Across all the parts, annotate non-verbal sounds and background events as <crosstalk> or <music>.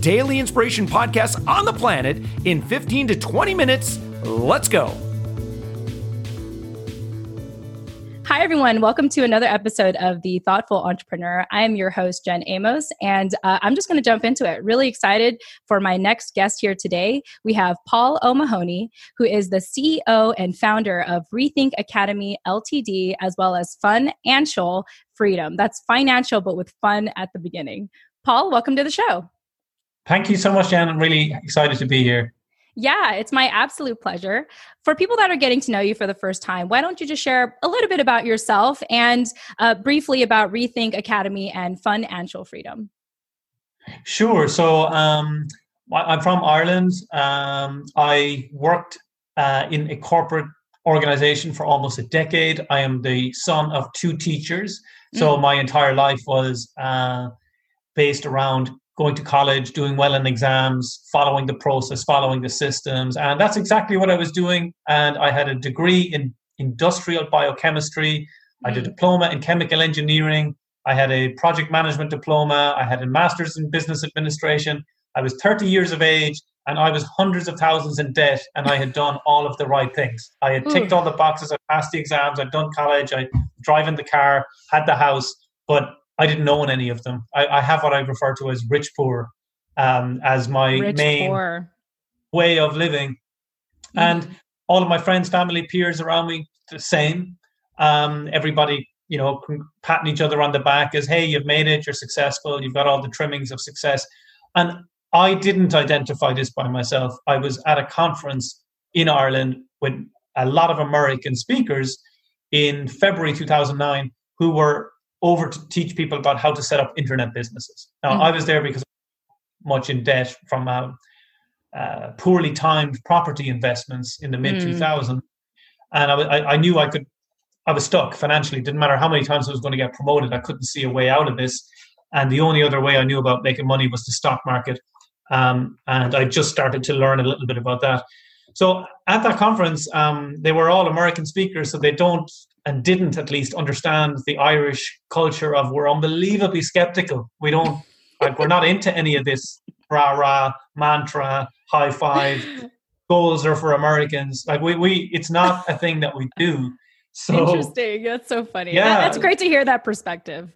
daily inspiration podcast on the planet in 15 to 20 minutes. Let's go. Hi, everyone. Welcome to another episode of The Thoughtful Entrepreneur. I am your host, Jen Amos, and uh, I'm just going to jump into it. Really excited for my next guest here today. We have Paul O'Mahony, who is the CEO and founder of Rethink Academy LTD, as well as Fun Shoal Freedom. That's financial, but with fun at the beginning. Paul, welcome to the show. Thank you so much, Jen. I'm really excited to be here. Yeah, it's my absolute pleasure. For people that are getting to know you for the first time, why don't you just share a little bit about yourself and uh, briefly about Rethink Academy and Funancial Freedom? Sure. So um, I'm from Ireland. Um, I worked uh, in a corporate organization for almost a decade. I am the son of two teachers. So mm. my entire life was uh, based around going to college, doing well in exams, following the process, following the systems. And that's exactly what I was doing. And I had a degree in industrial biochemistry. I did a mm. diploma in chemical engineering. I had a project management diploma. I had a master's in business administration. I was 30 years of age and I was hundreds of thousands in debt and I had done all of the right things. I had ticked all the boxes. I passed the exams. I'd done college. I driving the car, had the house, but I didn't own any of them. I, I have what I refer to as rich poor um, as my rich main poor. way of living. Mm-hmm. And all of my friends, family, peers around me, the same. Um, everybody, you know, patting each other on the back as, hey, you've made it, you're successful, you've got all the trimmings of success. And I didn't identify this by myself. I was at a conference in Ireland with a lot of American speakers in February 2009 who were over to teach people about how to set up internet businesses. Now, mm-hmm. I was there because much in debt from uh, uh, poorly timed property investments in the mid 2000s, mm. and I, I, knew I could. I was stuck financially. Didn't matter how many times I was going to get promoted. I couldn't see a way out of this, and the only other way I knew about making money was the stock market. Um, and I just started to learn a little bit about that. So at that conference, um, they were all American speakers, so they don't and didn't at least understand the Irish culture of we're unbelievably skeptical. We don't like we're not into any of this rah rah mantra, high five. <laughs> Goals are for Americans. Like we we it's not a thing that we do. So interesting. That's so funny. Yeah, that's great to hear that perspective.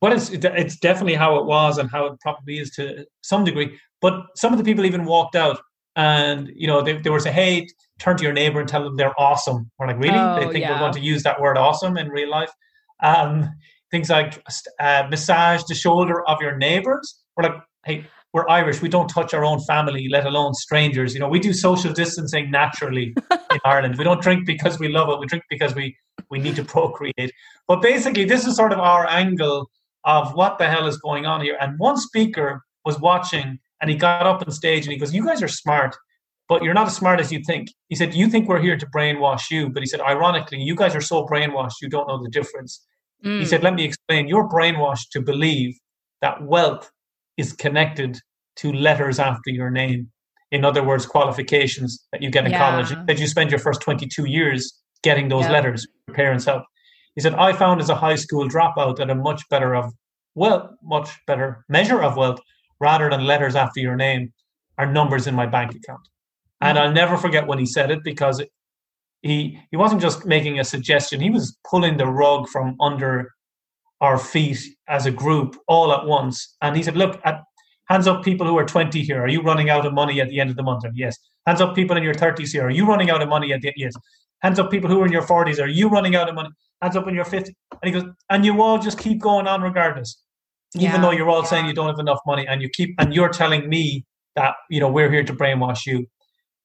But it's it's definitely how it was and how it probably is to some degree. But some of the people even walked out and you know they, they were saying, "Hey, turn to your neighbor and tell them they're awesome." We're like, "Really? Oh, they think yeah. we're going to use that word awesome in real life?" Um, things like uh, massage the shoulder of your neighbors. We're like, "Hey, we're Irish. We don't touch our own family, let alone strangers. You know, we do social distancing naturally <laughs> in Ireland. We don't drink because we love it. We drink because we we need to procreate. But basically, this is sort of our angle of what the hell is going on here. And one speaker was watching and he got up on stage and he goes, You guys are smart, but you're not as smart as you think. He said, You think we're here to brainwash you. But he said, Ironically, you guys are so brainwashed, you don't know the difference. Mm. He said, Let me explain. You're brainwashed to believe that wealth is connected to letters after your name. In other words, qualifications that you get in yeah. college, that you spend your first 22 years getting those yeah. letters, your parents help. He said, I found as a high school dropout that a much better of well, much better measure of wealth rather than letters after your name are numbers in my bank account. And. I'll mm. never forget when he said it because he he wasn't just making a suggestion, he was pulling the rug from under our feet as a group all at once. And he said, Look, at, hands up people who are 20 here. Are you running out of money at the end of the month? And yes. Hands up people in your 30s here. Are you running out of money at the yes? Hands up people who are in your 40s. Are you running out of money? Hands up in your 50s. And he goes, and you all just keep going on regardless even yeah, though you're all yeah. saying you don't have enough money and you keep and you're telling me that you know we're here to brainwash you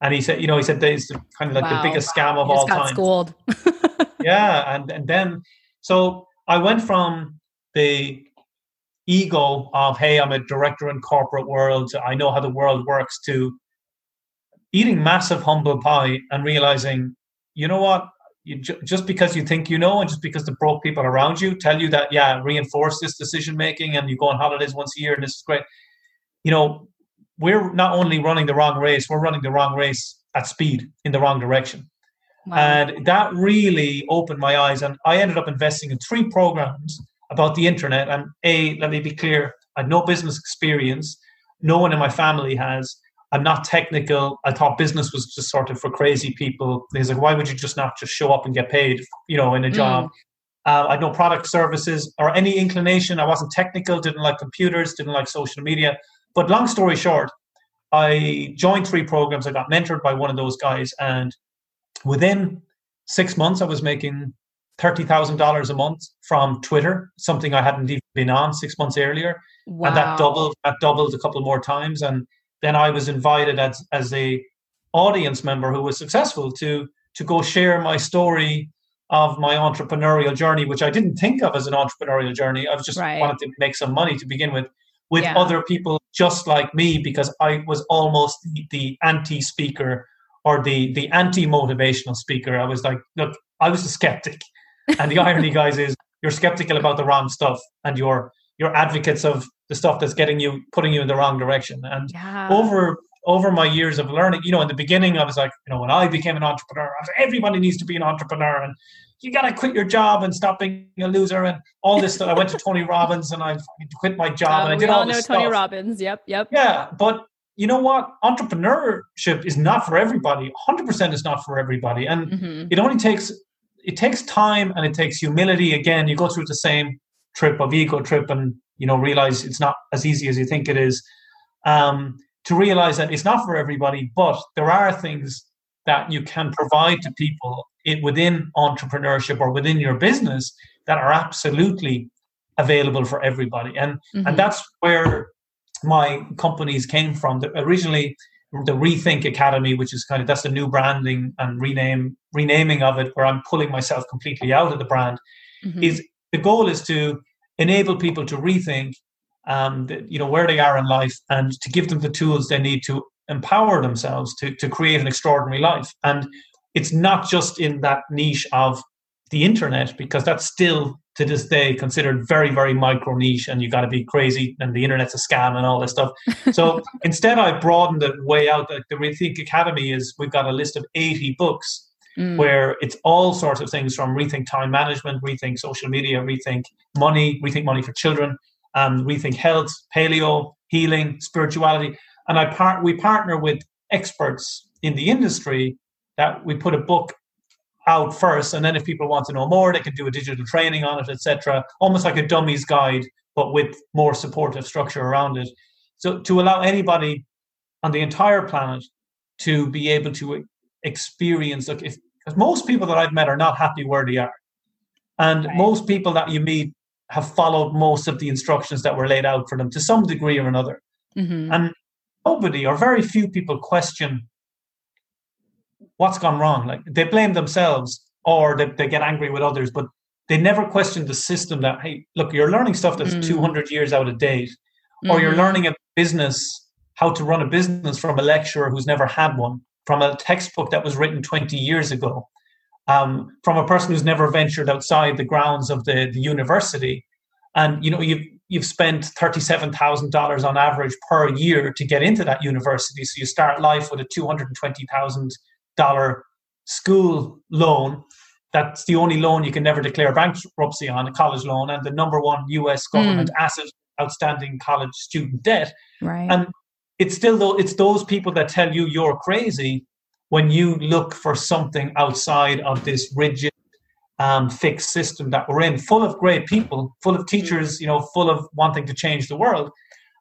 and he said you know he said is kind of like wow. the biggest scam of all time schooled <laughs> yeah and and then so i went from the ego of hey i'm a director in corporate world i know how the world works to eating massive humble pie and realizing, you know what, you ju- just because you think you know, and just because the broke people around you tell you that, yeah, reinforce this decision making, and you go on holidays once a year, and this is great. You know, we're not only running the wrong race, we're running the wrong race at speed in the wrong direction. Wow. And that really opened my eyes. And I ended up investing in three programs about the internet. And A, let me be clear, I had no business experience. No one in my family has. I'm not technical. I thought business was just sort of for crazy people. He's like, why would you just not just show up and get paid, you know, in a job? Mm. Uh, I had no product services or any inclination. I wasn't technical, didn't like computers, didn't like social media. But long story short, I joined three programs. I got mentored by one of those guys, and within six months, I was making thirty thousand dollars a month from Twitter, something I hadn't even been on six months earlier, wow. and that doubled. That doubled a couple more times, and then I was invited as as a audience member who was successful to to go share my story of my entrepreneurial journey, which I didn't think of as an entrepreneurial journey. I was just right. wanted to make some money to begin with, with yeah. other people just like me, because I was almost the, the anti speaker or the the anti motivational speaker. I was like, look, I was a skeptic, and the irony, <laughs> guys, is you're skeptical about the wrong stuff, and you're you're advocates of the stuff that's getting you putting you in the wrong direction. And yeah. over over my years of learning, you know, in the beginning, I was like, you know, when I became an entrepreneur, everybody needs to be an entrepreneur, and you got to quit your job and stop being a loser and all this stuff. I went to Tony <laughs> Robbins and I quit my job and I did all, all know Tony stuff. Robbins. Yep, yep. Yeah, but you know what? Entrepreneurship is not for everybody. 100% is not for everybody. And mm-hmm. it only takes it takes time and it takes humility. Again, you go through the same trip of ego trip and you know realize it's not as easy as you think it is. Um, to realize that it's not for everybody, but there are things that you can provide to people it, within entrepreneurship or within your business that are absolutely available for everybody. And mm-hmm. and that's where my companies came from. The, originally, the Rethink Academy, which is kind of that's the new branding and rename renaming of it, where I'm pulling myself completely out of the brand. Mm-hmm. Is the goal is to enable people to rethink, um, the, you know, where they are in life and to give them the tools they need to empower themselves to to create an extraordinary life. And it's not just in that niche of the internet because that's still to this day considered very very micro niche and you got to be crazy and the internet's a scam and all this stuff. <laughs> So instead i broadened it way out. Like the rethink academy is we've got a list of 80 books mm. where it's all sorts of things from rethink time management rethink social media rethink money rethink money for children um, rethink health paleo healing spirituality. And i part we partner with experts in the industry that we put a book out first, and then if people want to know more, they can do a digital training on it, etc. Almost like a dummies guide, but with more supportive structure around it. So to allow anybody on the entire planet to be able to experience, look, if because most people that I've met are not happy where they are, and right. most people that you meet have followed most of the instructions that were laid out for them to some degree or another, mm-hmm. and nobody or very few people question what's gone wrong. Like they blame themselves or they, they get angry with others, but they never question the system that, hey, look, you're learning stuff that's mm. 200 years out of date, or you're mm-hmm. learning a business, how to run a business from a lecturer who's never had one, from a textbook that was written 20 years ago, um, from a person who's never ventured outside the grounds of the, the university. And, you know, you've, you've spent $37,000 on average per year to get into that university. So you start life with a 220,000 dollar school loan. That's the only loan you can never declare bankruptcy on a college loan and the number one US government mm. asset outstanding college student debt. Right. And it's still though it's those people that tell you you're crazy when you look for something outside of this rigid um, fixed system that we're in full of great people full of teachers you know full of wanting to change the world.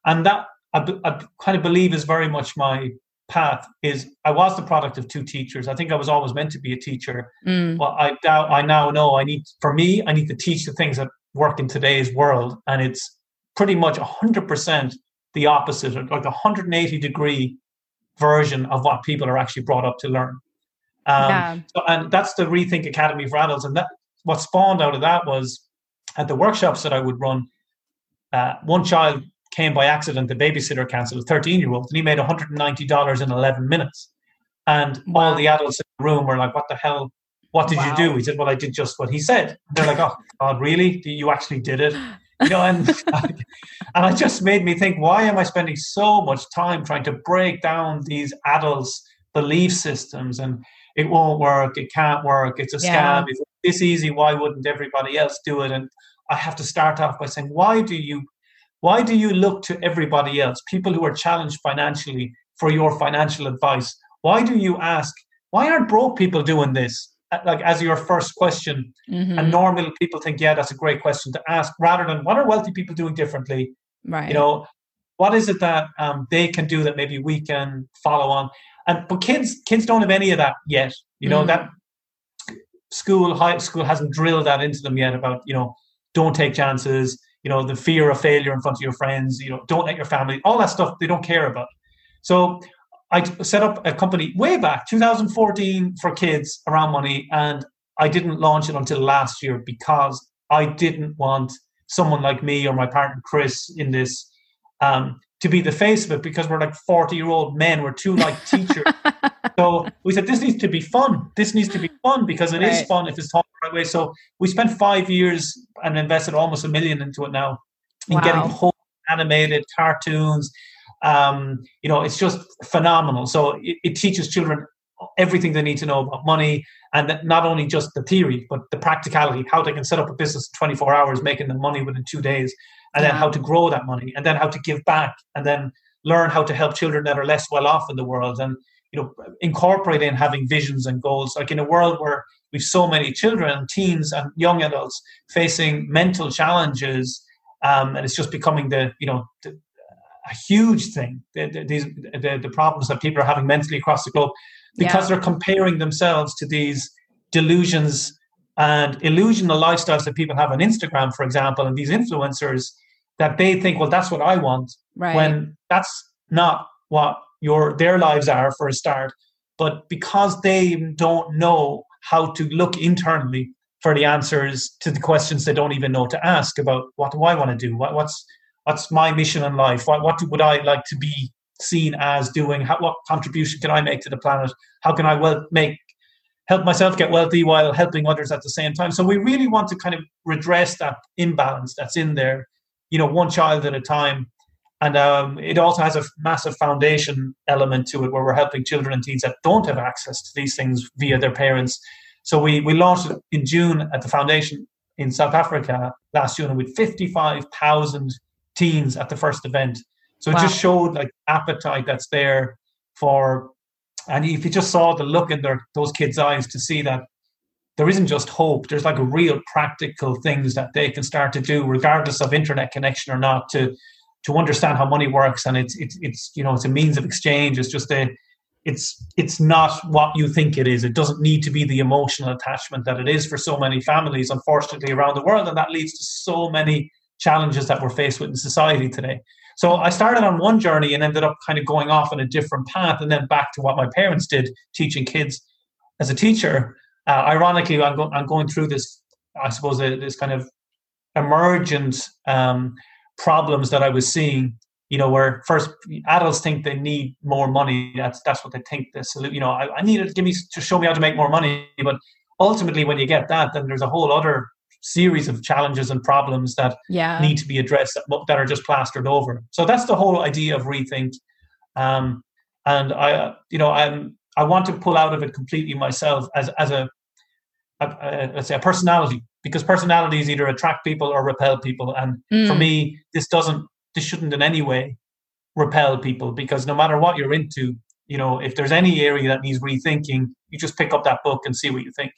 And that I, I kind of believe is very much my path is I was the product of two teachers. I think I was always meant to be a teacher. Mm. But I doubt I now know I need for me, I need to teach the things that work in today's world. And it's pretty much hundred percent the opposite, like a 180 degree version of what people are actually brought up to learn. Um, yeah. so, and that's the Rethink Academy for Adults. And that what spawned out of that was at the workshops that I would run, uh, one child came by accident, the babysitter cancelled, a 13 year old, and he made $190 in 11 minutes. And wow. all the adults in the room were like, what the hell? What did wow. you do? He said, well, I did just what he said. They're like, oh, God, really? You actually did it? You know, and, <laughs> <laughs> and it just made me think, why am I spending so much time trying to break down these adults' belief systems and it won't work, it can't work, it's a yeah. scam, it's this easy, why wouldn't everybody else do it? And I have to start off by saying, why do you why do you look to everybody else, people who are challenged financially, for your financial advice? Why do you ask, why aren't broke people doing this? Uh, like as your first question. Mm-hmm. And normally people think, yeah, that's a great question to ask, rather than what are wealthy people doing differently? Right. You know, what is it that um, they can do that maybe we can follow on? And but kids, kids don't have any of that yet. You know, mm. that school, high school hasn't drilled that into them yet about, you know, don't take chances, you know, the fear of failure in front of your friends, you know, don't let your family, all that stuff they don't care about. So I set up a company way back, 2014, for kids around money, and I didn't launch it until last year because I didn't want someone like me or my partner Chris in this um, to be the face of it because we're like 40 year old men. We're too like teachers. <laughs> so we said, this needs to be fun. This needs to be fun because it right. is fun if it's taught the right way. So we spent five years and invested almost a million into it now in wow. getting whole animated cartoons. Um, you know, it's just phenomenal. So it, it teaches children everything they need to know about money and not only just the theory, but the practicality, how they can set up a business in 24 hours, making the money within two days and then how to grow that money and then how to give back and then learn how to help children that are less well off in the world and you know incorporate in having visions and goals like in a world where we've so many children teens and young adults facing mental challenges um, and it's just becoming the you know the, a huge thing the, the, these the, the problems that people are having mentally across the globe because yeah. they're comparing themselves to these delusions and illusional lifestyles that people have on Instagram, for example, and these influencers that they think, well, that's what I want, right. when that's not what your their lives are for a start. But because they don't know how to look internally for the answers to the questions they don't even know to ask about what do I want to do? What, what's what's my mission in life? What what would I like to be seen as doing? How, what contribution can I make to the planet? How can I well make help myself get wealthy while helping others at the same time. So we really want to kind of redress that imbalance that's in there, you know, one child at a time. And um, it also has a massive foundation element to it where we're helping children and teens that don't have access to these things via their parents. So we, we launched it in June at the foundation in South Africa last June with 55,000 teens at the first event. So wow. it just showed like appetite that's there for and if you just saw the look in their those kids' eyes to see that there isn't just hope, there's like real practical things that they can start to do, regardless of internet connection or not, to to understand how money works. And it's it's it's you know it's a means of exchange. It's just a it's it's not what you think it is. It doesn't need to be the emotional attachment that it is for so many families, unfortunately, around the world, and that leads to so many challenges that we're faced with in society today. So I started on one journey and ended up kind of going off on a different path, and then back to what my parents did, teaching kids as a teacher. Uh, ironically, I'm, go- I'm going through this, I suppose, uh, this kind of emergent um, problems that I was seeing. You know, where first adults think they need more money. That's that's what they think. This, you know, I, I need to give me to show me how to make more money. But ultimately, when you get that, then there's a whole other series of challenges and problems that yeah. need to be addressed that, that, are just plastered over. So that's the whole idea of rethink. Um, and I, you know, I'm I want to pull out of it completely myself as as a, a, a let's say a personality because personalities either attract people or repel people. And mm. for me, this doesn't this shouldn't in any way repel people because no matter what you're into, you know, if there's any area that needs rethinking, you just pick up that book and see what you think.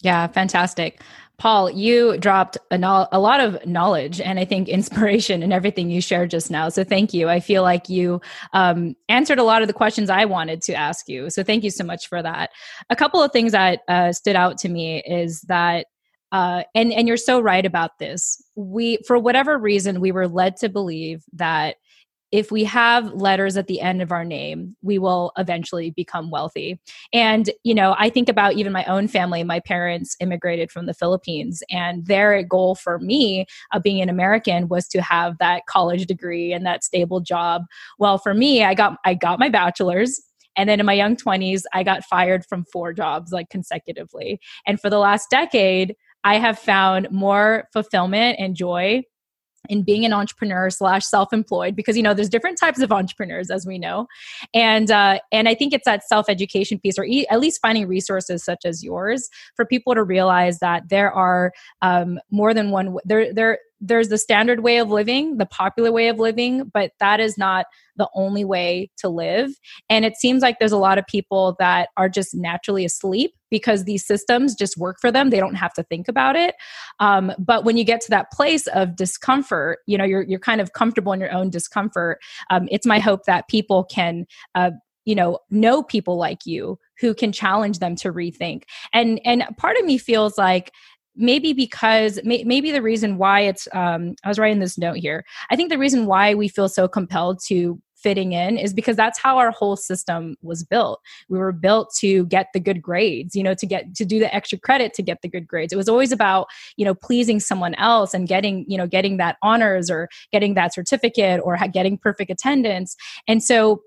Yeah, fantastic. Paul, you dropped a, no- a lot of knowledge and I think <laughs> inspiration in everything you shared just now. So thank you. I feel like you um, answered a lot of the questions I wanted to ask you. So thank you so much for that. A couple of things that uh, stood out to me is that uh, and and you're so right about this. We, for whatever reason, we were led to believe that if we have letters at the end of our name, we will eventually become wealthy. And, you know, I think about even my own family. My parents immigrated from the Philippines, and their goal for me, uh, being an American, was to have that college degree and that stable job. Well, for me, I got I got my bachelor's And then in my young 20s, I got fired from four jobs like consecutively. And for the last decade, I have found more fulfillment and joy in being an entrepreneur slash self-employed because you know there's different types of entrepreneurs as we know. And uh, and i think it's that self-education piece or e- at least finding resources such as yours for people to realize that there are um, more than one there there there's the standard way of living, the popular way of living, but that is not the only way to live. And it seems like there's a lot of people that are just naturally asleep because these systems just work for them. They don't have to think about it. Um, but when you get to that place of discomfort, you know, you're, you're kind of comfortable in your own discomfort. Um, it's my hope that people can uh, you know know people like you who can challenge them to rethink and and part of me feels like maybe because may, maybe the reason why it's um, i was writing this note here. I think the reason why we feel so compelled to fitting in is because that's how our whole system was built. We were built to get the good grades you know to get to do the extra credit to get the good grades. It was always about you know pleasing someone else and getting you know getting that honors or getting that certificate or getting perfect attendance. And so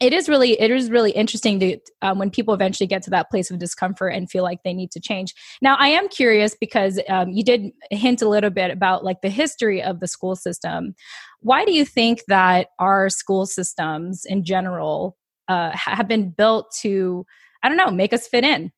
it is really it is really interesting to um, when people eventually get to that place of discomfort and feel like they need to change. Now i am curious because um, you did hint a little bit about like the history of the school system. Why do you think that our school systems in general uh, have been built to i don't know make us fit in?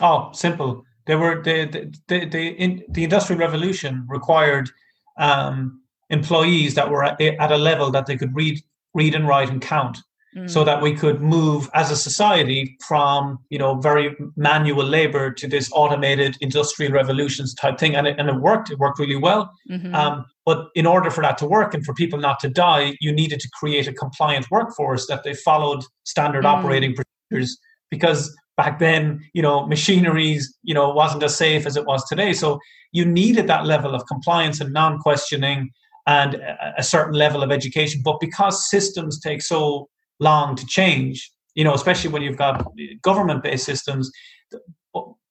Oh simple. They were the the the, in, the industrial revolution required um, employees that were at, at a level that they could read read and write and count so that we could move as a society from you know very manual labor to this automated industrial revolutions type thing. And it, and it worked it worked really well. Mm-hmm. um, but in order for that to work and for people not to die you needed to create a compliant workforce that they followed standard mm. operating procedures. Because back then you know machineries you know wasn't as safe as it was today. So you needed that level of compliance and non-questioning and a certain level of education. But because systems take so long to change. You know especially when you've got government based systems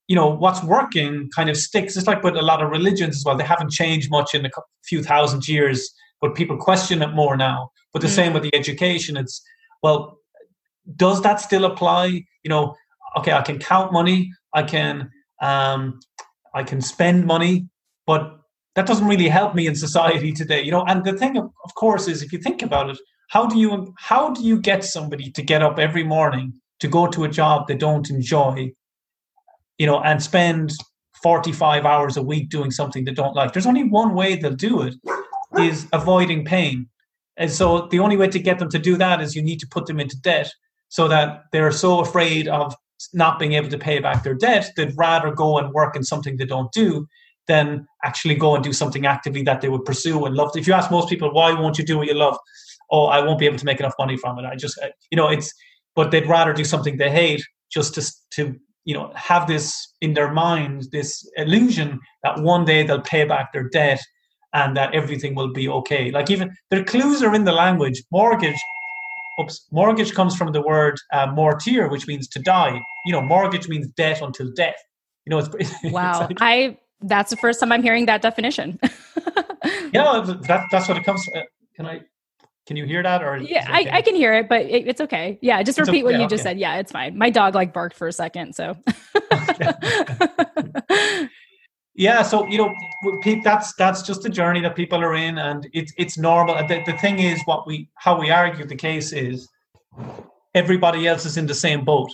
you know what's working kind of sticks. It's like with a lot of religions as well. They haven't changed much in a few thousand years but people question it more now. But the mm. same with the education. It's well does that still apply? You know okay i can count money. I can um i can spend money but that doesn't really help me in society today you know? And the thing of, of course is if you think about it how do you how do you get somebody to get up every morning to go to a job they don't enjoy you know and spend 45 hours a week doing something they don't like? There's only one way they'll do it is avoiding pain. And so the only way to get them to do that is you need to put them into debt so that they're so afraid of not being able to pay back their debt they'd rather go and work in something they don't do than actually go and do something actively that they would pursue and love. If you ask most people why won't you do what you love oh, I won't be able to make enough money from it. I just, you know, it's, but they'd rather do something they hate just to, to, you know, have this in their mind, this illusion that one day they'll pay back their debt and that everything will be okay. Like even the clues are in the language. Mortgage, oops, mortgage comes from the word uh, mortir, which means to die. You know, mortgage means debt until death. You know, it's <laughs> wow. It's like, I that's the first time I'm hearing that definition. <laughs> yeah, that, that's what it comes. Uh, can I? Can you hear that? Or yeah, okay? I, I, can hear it, but it, it's okay. Yeah, just repeat okay, what you okay. just said. Yeah, it's fine. My dog like barked for a second, so. <laughs> yeah, so you know, that's that's just the journey that people are in, and it's it's normal. The, the thing is, what we how we argue the case is, everybody else is in the same boat,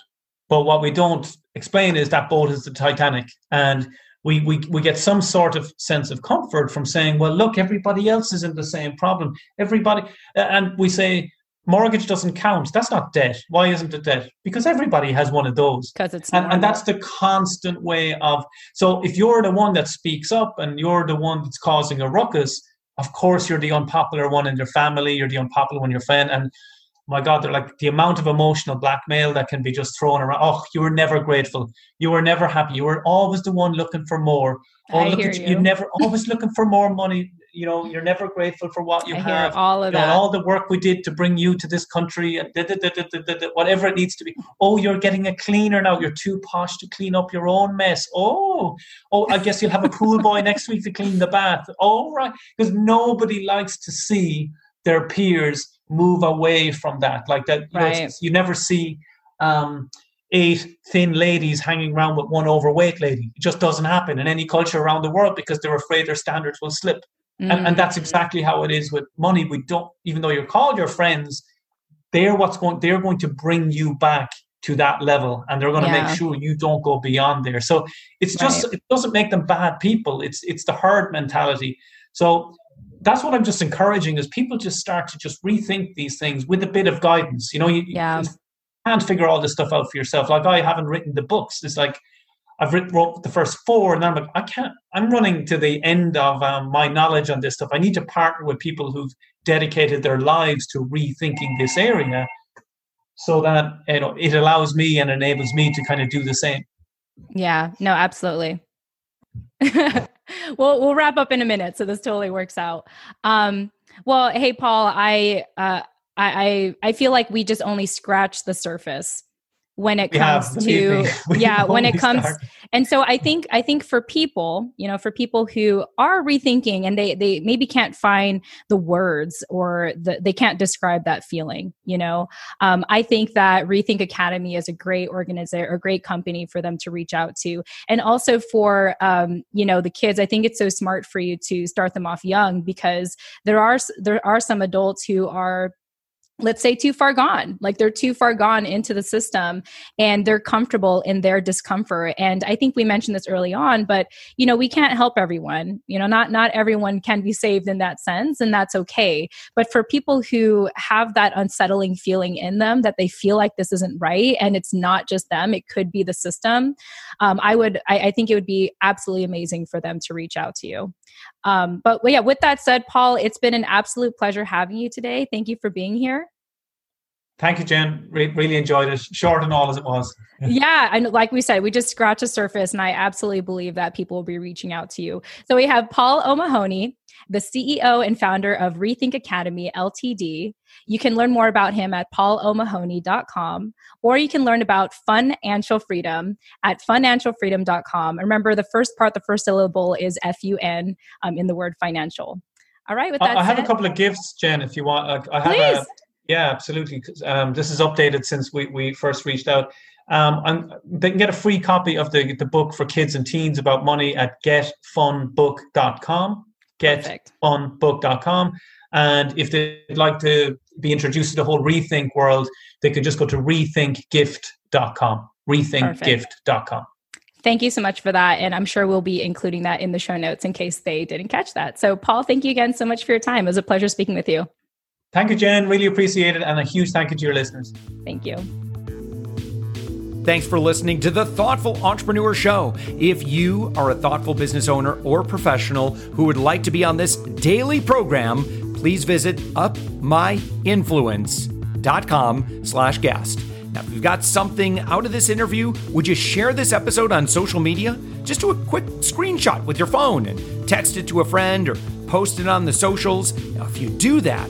but what we don't explain is that boat is the Titanic, and we, we, we get some sort of sense of comfort from saying, well, look, everybody else is in the same problem. Everybody, uh, and we say, mortgage doesn't count. That's not debt. Why isn't it debt? Because everybody has one of those. Because it's and, and, that's the constant way of. So if you're the one that speaks up and you're the one that's causing a ruckus, of course you're the unpopular one in your family. You're the unpopular one in your friend, and my God, they're like the amount of emotional blackmail that can be just thrown around. Oh, you were never grateful. You were never happy. You were always the one looking for more. Oh, I hear you. you. never always looking for more money. You know, you're never grateful for what you I have. all of you that. Know, all the work we did to bring you to this country, and whatever it needs to be. Oh, you're getting a cleaner now. You're too posh to clean up your own mess. Oh, oh, I guess you'll have a pool boy <laughs> next week to clean the bath. All right, because nobody likes to see their peers move away from that. Like that, you, Right. know, you never see um, eight thin ladies hanging around with one overweight lady. It just doesn't happen in any culture around the world because they're afraid their standards will slip. And, and that's Mm. exactly how it is with money. We don't, even though you're called your friends, they're what's going. They're going to bring you back to that level, and they're going to Yeah. make sure you don't go beyond there. So it's just it doesn't make them bad people. It's it's the herd mentality. So that's what I'm just encouraging is people just start to just rethink these things with a bit of guidance. You know, you, Yeah. you can't figure all this stuff out for yourself. Like I haven't written the books. It's like I've written, wrote the first four, and then I'm like, I can't. I'm running to the end of um, my knowledge on this stuff. I need to partner with people who've dedicated their lives to rethinking this area, so that you know it allows me and enables me to kind of do the same. Yeah, no, absolutely. <laughs> <laughs> well, we'll wrap up in a minute, so this totally works out. Um, well, hey, Paul, I, uh, I, I, I feel like we just only scratched the surface when it We comes have, to <laughs> yeah when it comes started. and so i think i think for people you know for people who are rethinking and they they maybe can't find the words or the, they can't describe that feeling you know um, i think that rethink academy is a great organizer a great company for them to reach out to and also for um, you know the kids i think it's so smart for you to start them off young because there are there are some adults who are let's say too far gone. Like they're too far gone into the system and they're comfortable in their discomfort. And i think we mentioned this early on but you know we can't help everyone. You know not not everyone can be saved in that sense and that's okay. But for people who have that unsettling feeling in them that they feel like this isn't right and it's not just them it could be the system um, i would I, I think it would be absolutely amazing for them to reach out to you. Um, but yeah with that said paul it's been an absolute pleasure having you today. Thank you for being here Thank you, Jen. Re- really enjoyed it. Short and all as it was. <laughs> yeah and like we said we just scratched the surface and i absolutely believe that people will be reaching out to you so we have paul o'mahony the ceo and founder of rethink academy ltd you can learn more about him at paulomahony.com or you can learn about funancial freedom at funancialfreedom.com and remember the first part the first syllable is f-u-n um, in the word financial all right with that I, I have said, a couple of gifts, Jen, if you want. Like, I have please a Yeah, absolutely. Um, this is updated since we, we first reached out. Um, they can get a free copy of the, the book for kids and teens about money at getfunbook.com. Getfunbook.com. And if they'd like to be introduced to the whole rethink world, they could just go to rethinkgift.com. Rethinkgift.com. Thank you so much for that. And I'm sure we'll be including that in the show notes in case they didn't catch that. So, Paul, thank you again so much for your time. It was a pleasure speaking with you. Thank you, Jen. Really appreciate it. And a huge thank you to your listeners. Thank you. Thanks for listening to the Thoughtful Entrepreneur Show. If you are a thoughtful business owner or professional who would like to be on this daily program, please visit upmyinfluence.com slash guest. Now, if you've got something out of this interview, would you share this episode on social media? Just do a quick screenshot with your phone and text it to a friend or post it on the socials. Now, if you do that,